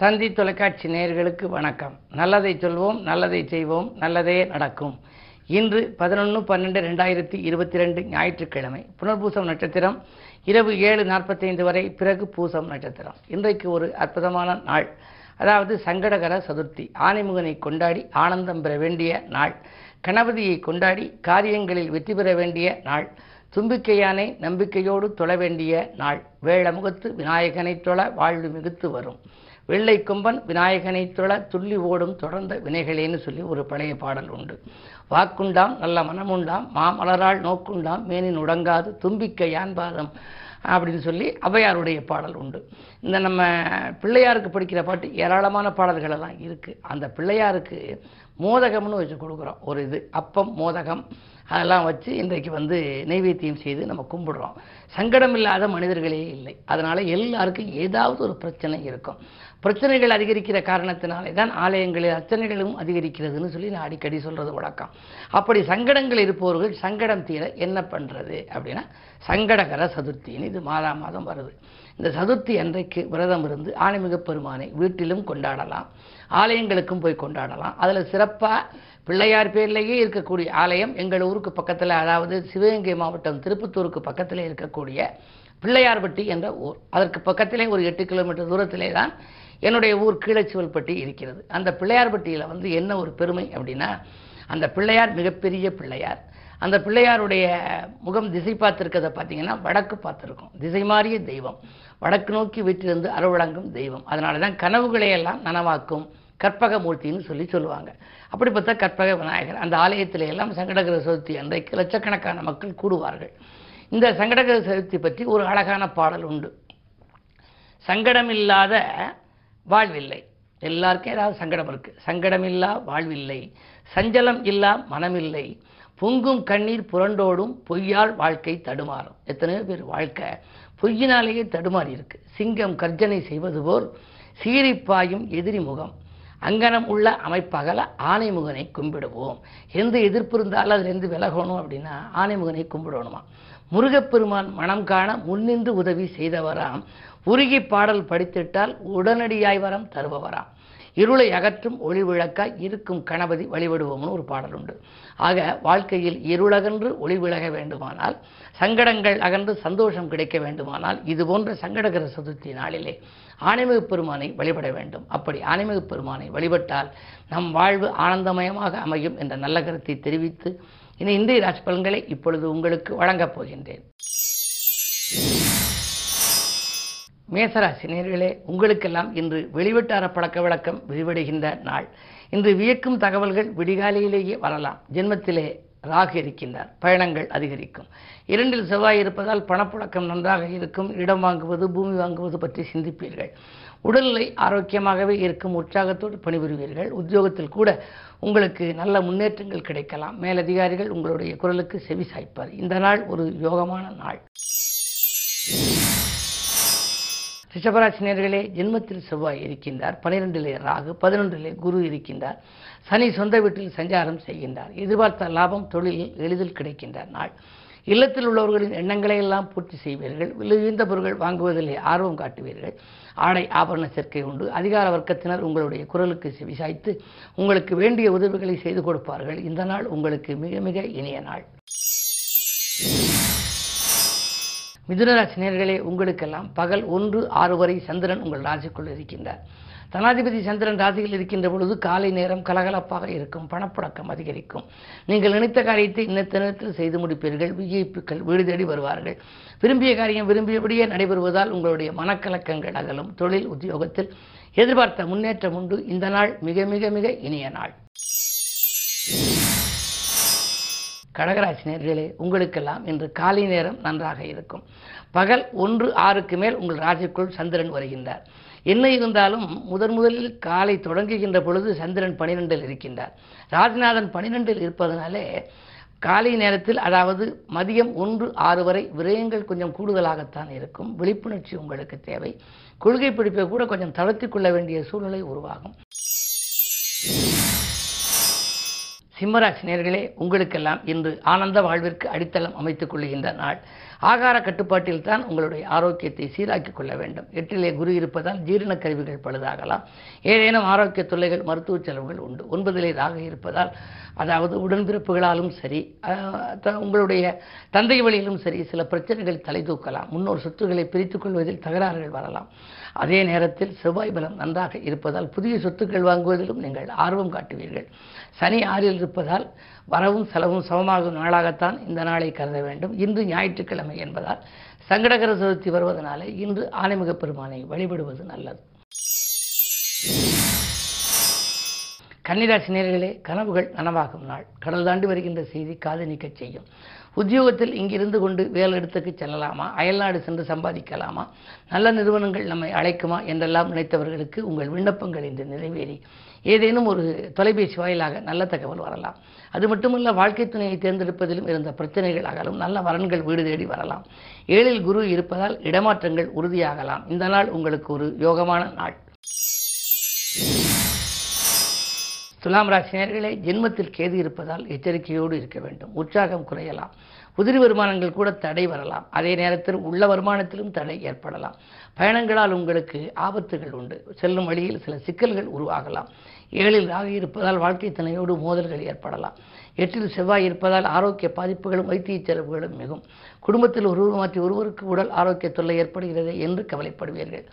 தந்தி தொலைக்காட்சி நேயர்களுக்கு வணக்கம். நல்லதை சொல்வோம் நல்லதை செய்வோம் நல்லதே நடக்கும். இன்று பதினொன்று பன்னெண்டு ரெண்டாயிரத்தி இருபத்தி ரெண்டு ஞாயிற்றுக்கிழமை புனர்பூசம் நட்சத்திரம் இரவு ஏழு நாற்பத்தைந்து வரை பிறகு பூசம் நட்சத்திரம். இன்றைக்கு ஒரு அற்புதமான நாள். அதாவது சங்கடகர சதுர்த்தி. ஆனைமுகனை கொண்டாடி ஆனந்தம் பெற வேண்டிய நாள். கணபதியை கொண்டாடி காரியங்களில் வெற்றி பெற வேண்டிய நாள். தும்பிக்கையானை நம்பிக்கையோடு தொழ வேண்டிய நாள். வேளமுகத்து விநாயகனை தொழ வாழ்வு மிகுத்து வரும். வெள்ளை கொம்பன் விநாயகனை தொழ துள்ளி ஓடும் தொடர்ந்த வினைகளேன்னு சொல்லி ஒரு பழைய பாடல் உண்டு. வாக்குண்டாம் நல்ல மனமுண்டாம் மாமலரால் நோக்குண்டாம் மேனின் உடங்காது தும்பிக்கை யான்பாதம் அப்படின்னு சொல்லி ஔவையாருடைய பாடல் உண்டு. இந்த நம்ம பிள்ளையாருக்கு படிக்கிற பாட்டு ஏராளமான பாடல்கள் எல்லாம் இருக்குது அந்த பிள்ளையாருக்கு மோதகம்னு வச்சு கொடுக்குறோம். ஒரு இது அப்பம் மோதகம் அதெல்லாம் வச்சு இன்றைக்கு வந்து நைவேத்தியம் செய்து நம்ம கும்பிடுறோம். சங்கடம் இல்லாத மனிதர்களே இல்லை. அதனால் எல்லாருக்கும் ஏதாவது ஒரு பிரச்சனை இருக்கும். பிரச்சனைகள் அதிகரிக்கிற காரணத்தினாலே தான் ஆலயங்களில் அர்ச்சனைகளும் அதிகரிக்கிறதுன்னு சொல்லி நான் அடிக்கடி சொல்கிறது வழக்கம். அப்படி சங்கடங்கள் இருப்பவர்கள் சங்கடம் தீர என்ன பண்ணுறது அப்படின்னா சங்கடகர சதுர்த்தின்னு இது மாதா மாதம் வருது. இந்த சதுர்த்தி அன்றைக்கு விரதம் இருந்து ஆணைமிக பெருமானை வீட்டிலும் கொண்டாடலாம். ஆலயங்களுக்கும் போய் கொண்டாடலாம். அதில் சிறப்பாக பிள்ளையார் பேர்லேயே இருக்கக்கூடிய ஆலயம் எங்கள் ஊருக்கு பக்கத்தில் அதாவது சிவகங்கை மாவட்டம் திருப்பத்தூருக்கு பக்கத்தில் இருக்கக்கூடிய பிள்ளையார்பட்டி என்ற ஊர். அதற்கு பக்கத்திலே ஒரு எட்டு கிலோமீட்டர் தூரத்திலே தான் என்னுடைய ஊர் கீழச்சுவல்பட்டி இருக்கிறது. அந்த பிள்ளையார்பட்டியில் வந்து என்ன ஒரு பெருமை அப்படின்னா அந்த பிள்ளையார் மிகப்பெரிய பிள்ளையார். அந்த பிள்ளையாருடைய முகம் திசை பார்த்துருக்கதை பார்த்தீங்கன்னா வடக்கு பார்த்துருக்கோம். திசை மாறிய தெய்வம். வடக்கு நோக்கி வீட்டிலிருந்து அருவழங்கும் தெய்வம். அதனால தான் கனவுகளை எல்லாம் நனவாக்கும் கற்பக மூர்த்தின்னு சொல்லி சொல்லுவாங்க. அப்படி பார்த்தா கற்பக விநாயகர். அந்த ஆலயத்தில எல்லாம் சங்கடகர சதுர்த்தி அன்றைக்கு லட்சக்கணக்கான மக்கள் கூடுவார்கள். இந்த சங்கடகர சதுர்த்தி பற்றி ஒரு அழகான பாடல் உண்டு. சங்கடமில்லாத வாழ்வில்லை. எல்லாருக்கும் ஏதாவது சங்கடம் இருக்குது சங்கடமில்லா வாழ்வில்லை. சஞ்சலம் இல்லா மனமில்லை. பொங்கும் கண்ணீர் புரண்டோடும் பொய்யால் வாழ்க்கை தடுமாறும். எத்தனையோ பேர் வாழ்க்கை பொய்யினாலேயே தடுமாறி இருக்கு. சிங்கம் கர்ஜனை செய்வது போல் சீரிப்பாயும் எதிரி முகம் அங்கனம் உள்ள அமைப்பகல ஆனைமுகனை கும்பிடுவோம். எந்த எதிர்ப்பு இருந்தாலும் அதுலேருந்து விலகணும் அப்படின்னா ஆனைமுகனை கும்பிடணுமா? முருகப்பெருமான் மனம் காண முன்னின்று உதவி செய்தவராம். உருகி பாடல் படித்திட்டால் உடனடியாய் வரம் தருபவராம். இருளை அகற்றும் ஒளி விளக்காய் இருக்கும் கணபதி வழிபடுவோம்னு ஒரு பாடல் உண்டு. ஆக வாழ்க்கையில் இருளகன்று ஒளி விலக வேண்டுமானால் சங்கடங்கள் அகன்று சந்தோஷம் கிடைக்க வேண்டுமானால் இது போன்ற சங்கடகர சதுர்த்தி நாளிலே ஆணைமிகு பெருமானை வழிபட வேண்டும். அப்படி ஆணைமிகு பெருமானை வழிபட்டால் நம் வாழ்வு ஆனந்தமயமாக அமையும் என்ற நல்ல கருத்தை தெரிவித்து இனி இந்திய ராசி பலன்களை இப்பொழுது உங்களுக்கு வழங்கப் போகின்றேன். மேசராசி நேர்களே உங்களுக்கெல்லாம் இன்று வெளிவட்டார பழக்க வழக்கம் விரிவடைகின்ற நாள். இன்று வியக்கும் தகவல்கள் விடிகாலையிலேயே வரலாம். ஜென்மத்திலே ராகு இருக்கின்றார் பயணங்கள் அதிகரிக்கும். இரண்டில் செவ்வாய் இருப்பதால் பணப்புழக்கம் நன்றாக இருக்கும். இடம் வாங்குவது பூமி வாங்குவது பற்றி சிந்திப்பீர்கள். உடல்நிலை ஆரோக்கியமாகவே இருக்கும். உற்சாகத்தோடு பணிபுரிவீர்கள். உத்தியோகத்தில் கூட உங்களுக்கு நல்ல முன்னேற்றங்கள் கிடைக்கலாம். மேலதிகாரிகள் உங்களுடைய குரலுக்கு செவி சாய்ப்பார். இந்த நாள் ஒரு யோகமான நாள். ரிஷபராசினியர்களே ஜென்மத்தில் செவ்வாய் இருக்கின்றார். பனிரெண்டிலே ராகு பதினொன்றிலே குரு இருக்கின்றார். சனி சொந்த வீட்டில் சஞ்சாரம் செய்கின்றார். எதிர்பார்த்த லாபம் தொழிலில் எளிதில் கிடைக்கின்றார் நாள். இல்லத்தில் உள்ளவர்களின் எண்ணங்களை எல்லாம் பூர்த்தி செய்வீர்கள். விலையுந்த பொருட்கள் வாங்குவதிலே ஆர்வம் காட்டுவீர்கள். ஆடை ஆபரண சேர்க்கை உண்டு. அதிகார வர்க்கத்தினர் உங்களுடைய குரலுக்கு செவிசாய்த்து உங்களுக்கு வேண்டிய உதவிகளை செய்து கொடுப்பார்கள். இந்த நாள் உங்களுக்கு மிக மிக இனிய நாள். மிதுனராசினியர்களே உங்களுக்கெல்லாம் பகல் ஒன்று ஆறு வரை சந்திரன் உங்கள் ராசிக்குள் இருக்கின்றார். தனாதிபதி சந்திரன் ராசியில் இருக்கின்ற பொழுது காலை நேரம் கலகலப்பாக இருக்கும் பணப்புழக்கம் அதிகரிக்கும். நீங்கள் நினைத்த காரியத்தை இன்னத்த நேரத்தில் செய்து முடிப்பீர்கள் விஐபிக்கள் வீடு தேடி வருவார்கள். விரும்பிய காரியம் விரும்பியபடியே நடைபெறுவதால் உங்களுடைய மனக்கலக்கங்கள் அகலும். தொழில் உத்தியோகத்தில் எதிர்பார்த்த முன்னேற்றம் உண்டு. இந்த நாள் மிக மிக மிக இனிய நாள். கடகராசினியர்களே உங்களுக்கெல்லாம் இன்று காலை நேரம் நன்றாக இருக்கும். பகல் ஒன்று ஆறுக்கு மேல் உங்கள் ராசிக்குள் சந்திரன் வருகின்றார். என்ன இருந்தாலும் முதன் முதலில் காலை தொடங்குகின்ற பொழுது சந்திரன் பனிரெண்டில் இருக்கின்றார். ராஜநாதன் பனிரெண்டில் இருப்பதனாலே காலை நேரத்தில் அதாவது மதியம் ஒன்று ஆறு வரை விரயங்கள் கொஞ்சம் கூடுதலாகத்தான் இருக்கும். விழிப்புணர்ச்சி உங்களுக்கு தேவை. கொள்கை பிடிப்பை கூட கொஞ்சம் தளர்த்தி கொள்ள வேண்டிய சூழ்நிலை உருவாகும். சிம்மராசி நேர்களே உங்களுக்கெல்லாம் இன்று ஆனந்த வாழ்விற்கு அடித்தளம் அமைத்துக் கொள்ளுகின்ற நாள். ஆகார கட்டுப்பாட்டில் தான் உங்களுடைய ஆரோக்கியத்தை சீராக்கிக் கொள்ள வேண்டும். எட்டிலே குரு இருப்பதால் ஜீரண கருவிகள் பழுதாகலாம். ஏதேனும் ஆரோக்கிய தொல்லைகள் மருத்துவ செலவுகள் உண்டு. ஒன்பதிலே ராக இருப்பதால் அதாவது உடன்பிறப்புகளாலும் சரி த- உங்களுடைய தந்தை வழியிலும் சரி சில பிரச்சனைகள் தலை தூக்கலாம். முன்னோர் சொத்துக்களை பிரித்துக் கொள்வதில் தகராறுகள் வரலாம். அதே நேரத்தில் செவ்வாய் பலம் நன்றாக இருப்பதால் புதிய சொத்துக்கள் வாங்குவதிலும் நீங்கள் ஆர்வம் காட்டுவீர்கள். சனி ஆறில் இருப்பதால் வரவும் செலவும் சமமாகும் நாளாகத்தான் இந்த நாளை கருத வேண்டும். இன்று ஞாயிற்றுக்கிழமை என்பதால் சங்கடகர சதுர்த்தி வருவதனாலே இன்று ஆலைமுக பெருமானை வழிபடுவது நல்லது. கன்னிராசி நேர்களே கனவுகள் நனவாகும் நாள். கடல் தாண்டி வருகின்ற செய்தி காது நீக்கச் செய்யும். உத்தியோகத்தில் இங்கிருந்து கொண்டு வேலை இடத்துக்கு செல்லலாமா? அயல்நாடு சென்று சம்பாதிக்கலாமா? நல்ல நிறுவனங்கள் நம்மை அழைக்குமா? என்றெல்லாம் நினைத்தவர்களுக்கு உங்கள் விண்ணப்பங்கள் இன்று நிறைவேறி ஏதேனும் ஒரு தொலைபேசி வாயிலாக நல்ல தகவல் வரலாம். அது மட்டுமல்ல வாழ்க்கை துணையை தேர்ந்தெடுப்பதிலும் இருந்த பிரச்சனைகள் அகலும் நல்ல வரன்கள் வீடு தேடி வரலாம். ஏழில் குரு இருப்பதால் இடமாற்றங்கள் உறுதியாகலாம். இந்த நாள் உங்களுக்கு ஒரு யோகமான நாள். துலாம் ராசினியர்களே ஜென்மத்தில் கேது இருப்பதால் எச்சரிக்கையோடு இருக்க வேண்டும். உற்சாகம் குறையலாம். உதிரி வருமானங்கள் கூட தடை வரலாம். அதே நேரத்தில் உள்ள வருமானத்திலும் தடை ஏற்படலாம். பயணங்களால் உங்களுக்கு ஆபத்துகள் உண்டு. செல்லும் வழியில் சில சிக்கல்கள் உருவாகலாம். ஏழில் ராகு இருப்பதால் வாழ்க்கை துணையோடு மோதல்கள் ஏற்படலாம். எட்டில் செவ்வாய் இருப்பதால் ஆரோக்கிய பாதிப்புகளும் வைத்திய செலவுகளும் மிகும். குடும்பத்தில் ஒருவர் மாற்றி ஒருவருக்கு உடல் ஆரோக்கிய தொல்லை ஏற்படுகிறது என்று கவலைப்படுவீர்கள்.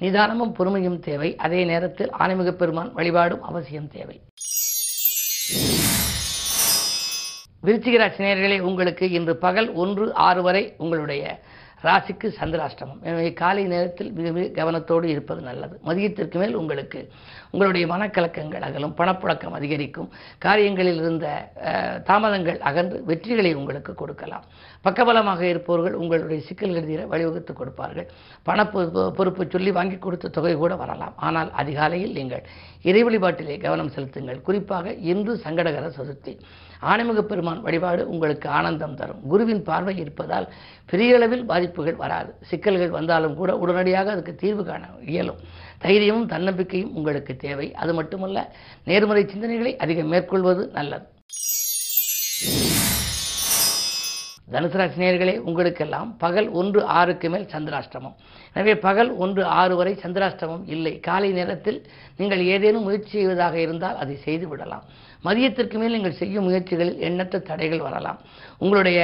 நிதானமும் பொறுமையும் தேவை. அதே நேரத்தில் ஆன்மீக பெருமான் வழிபாடும் அவசியம் தேவை. விருச்சிக உங்களுக்கு இன்று பகல் ஒன்று ஆறு வரை உங்களுடைய ராசிக்கு சந்திராஷ்டமம். எனவே காலை நேரத்தில் மிக மிக கவனத்தோடு இருப்பது நல்லது. மதியத்திற்கு மேல் உங்களுக்கு உங்களுடைய மனக்கலக்கங்கள் அகலும் பணப்புழக்கம் அதிகரிக்கும். காரியங்களில் இருந்த தாமதங்கள் அகன்று வெற்றிகளை உங்களுக்கு கொடுக்கலாம். பக்கபலமாக இருப்பவர்கள் உங்களுடைய சிக்கல்கள் தீர வழிவகுத்து கொடுப்பார்கள். பண பொ- பொறுப்பு சொல்லி வாங்கி கொடுத்த தொகை கூட வரலாம். ஆனால் அதிகாலையில் நீங்கள் இறை வழிபாட்டிலே கவனம் செலுத்துங்கள். குறிப்பாக இன்று சங்கடகர சதுர்த்தி. ஆணைமுக பெருமான் வழிபாடு உங்களுக்கு ஆனந்தம் தரும். குருவின் பார்வை இருப்பதால் பெரிய அளவில் பாதிப்புகள் வராது. சிக்கல்கள் வந்தாலும் கூட உடனடியாக அதுக்கு தீர்வு காண இயலும். தைரியமும் தன்னம்பிக்கையும் உங்களுக்கு தேவை. அது மட்டுமல்ல நேர்மறை சிந்தனைகளை அதிகம் மேற்கொள்வது நல்லது. தனுசு ராசி உங்களுக்கெல்லாம் பகல் ஒன்று ஆறுக்கு மேல் சந்திராஷ்டமம். எனவே பகல் ஒன்று ஆறு வரை சந்திராஷ்டமம் இல்லை. காலை நேரத்தில் நீங்கள் ஏதேனும் முயற்சி செய்வதாக இருந்தால் அதை செய்து விடலாம். மதியத்திற்கு மேல் நீங்கள் செய்யும் முயற்சிகளில் எண்ணற்ற தடைகள் வரலாம். உங்களுடைய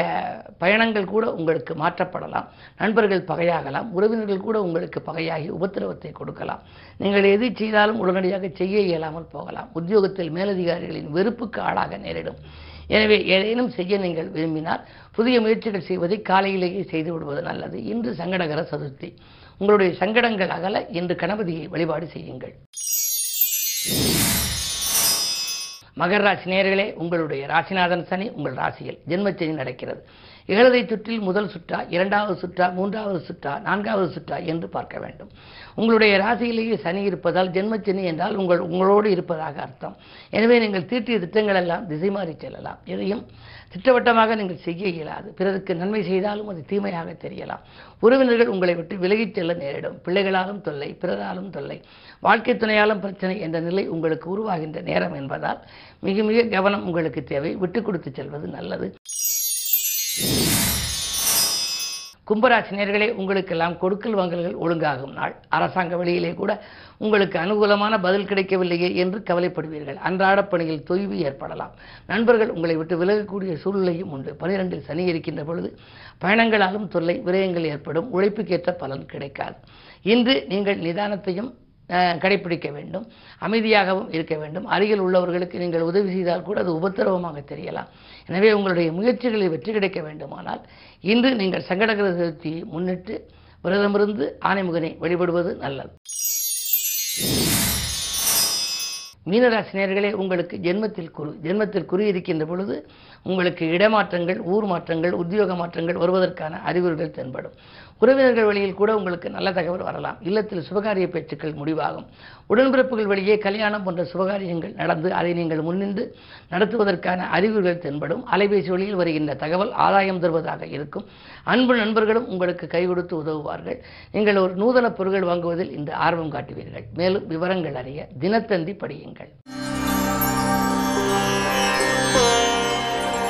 பயணங்கள் கூட உங்களுக்கு மாற்றப்படலாம். நண்பர்கள் பகையாகலாம். உறவினர்கள் கூட உங்களுக்கு பகையாகி உபத்திரவத்தை கொடுக்கலாம். நீங்கள் எது செய்தாலும் உடனடியாக செய்ய இயலாமல் போகலாம். உத்தியோகத்தில் மேலதிகாரிகளின் வெறுப்புக்கு ஆளாக நேரிடும். எனவே ஏதேனும் செய்ய நீங்கள் விரும்பினால் புதிய முயற்சிகள் செய்வதை காலையிலேயே செய்து விடுவது நல்லது. இன்று சங்கடகர சதுர்த்தி. உங்களுடைய சங்கடங்கள் அகல இன்று கணபதியை வழிபாடு செய்யுங்கள். மகர ராசி நேர்களே உங்களுடைய ராசிநாதன் சனி உங்கள் ராசியில் ஜென்மச்சனி நடக்கிறது. ஏழரை சுற்றில் முதல் சுற்றா இரண்டாவது சுற்றா மூன்றாவது சுற்றா நான்காவது சுற்றா என்று பார்க்க வேண்டும். உங்களுடைய ராசியிலேயே சனி இருப்பதால் ஜென்மச்சனி என்றால் உங்கள் உங்களோடு இருப்பதாக அர்த்தம். எனவே நீங்கள் தீட்டிய திட்டங்கள் எல்லாம் திசை மாறி செல்லலாம். எதையும் திட்டவட்டமாக நீங்கள் செய்ய இயலாது. பிறருக்கு நன்மை செய்தாலும் அது தீமையாக தெரியலாம். உறவினர்கள் உங்களை விட்டு விலகிச் செல்ல நேரிடும். பிள்ளைகளாலும் தொல்லை பிறராலும் தொல்லை வாழ்க்கை துணையாலும் பிரச்சனை என்ற நிலை உங்களுக்கு உருவாகின்ற நேரம் என்பதால் மிக மிக கவனம் உங்களுக்கு தேவை. விட்டு கொடுத்து செல்வது நல்லது. கும்பராசினியர்களே உங்களுக்கெல்லாம் கொடுக்கல் வாங்கல்கள் ஒழுங்காகும் நாள். அரசாங்க வழியிலே கூட உங்களுக்கு அனுகூலமான பதில் கிடைக்கவில்லையே என்று கவலைப்படுவீர்கள். அன்றாட பணியில் தொய்வு ஏற்படலாம். நண்பர்கள் உங்களை விட்டு விலகக்கூடிய சூழ்நிலையும் உண்டு. பனிரெண்டில் சனி இருக்கின்ற பொழுது பயணங்களாலும் தொல்லை விரயங்கள் ஏற்படும். உழைப்புக்கேற்ற பலன் கிடைக்காது. இன்று நீங்கள் நிதானத்தையும் கடைபிடிக்க கடைப்பிடிக்க வேண்டும் அமைதியாகவும் இருக்க வேண்டும். அருகில் உள்ளவர்களுக்கு நீங்கள் உதவி செய்தால் கூட அது உபத்திரவமாக தெரியலாம். எனவே உங்களுடைய முயற்சிகளில் வெற்றி கிடைக்க வேண்டுமானால் இன்று நீங்கள் சங்கடகர சதுர்த்தியை முன்னிட்டு விரதமிருந்து ஆனைமுகனை வழிபடுவது நல்லது. மீனராசினியர்களே உங்களுக்கு ஜென்மத்தில் குரு ஜென்மத்தில் குறி இருக்கின்ற பொழுது உங்களுக்கு இடமாற்றங்கள் ஊர் மாற்றங்கள் உத்தியோக மாற்றங்கள் வருவதற்கான அறிகுறிகள் தென்படும். உறவினர்கள் வழியில் கூட உங்களுக்கு நல்ல தகவல் வரலாம். இல்லத்தில் சுபகாரிய பேச்சுக்கள் முடிவாகும். உடன்பிறப்புகள் வழியே கல்யாணம் போன்ற சுபகாரியங்கள் நடந்து அதை நீங்கள் முன்னின்று நடத்துவதற்கான அறிகுறிகள் தென்படும். அலைபேசி வழியில் வருகின்ற தகவல் ஆதாயம் தருவதாக இருக்கும். அன்பு நண்பர்களும் உங்களுக்கு கை கொடுத்து உதவுவார்கள். நீங்கள் ஒரு நூதன பொருட்கள் வாங்குவதில் இந்த ஆர்வம் காட்டுவீர்கள். மேலும் விவரங்கள் அறிய தினத்தந்தி படியுங்கள்.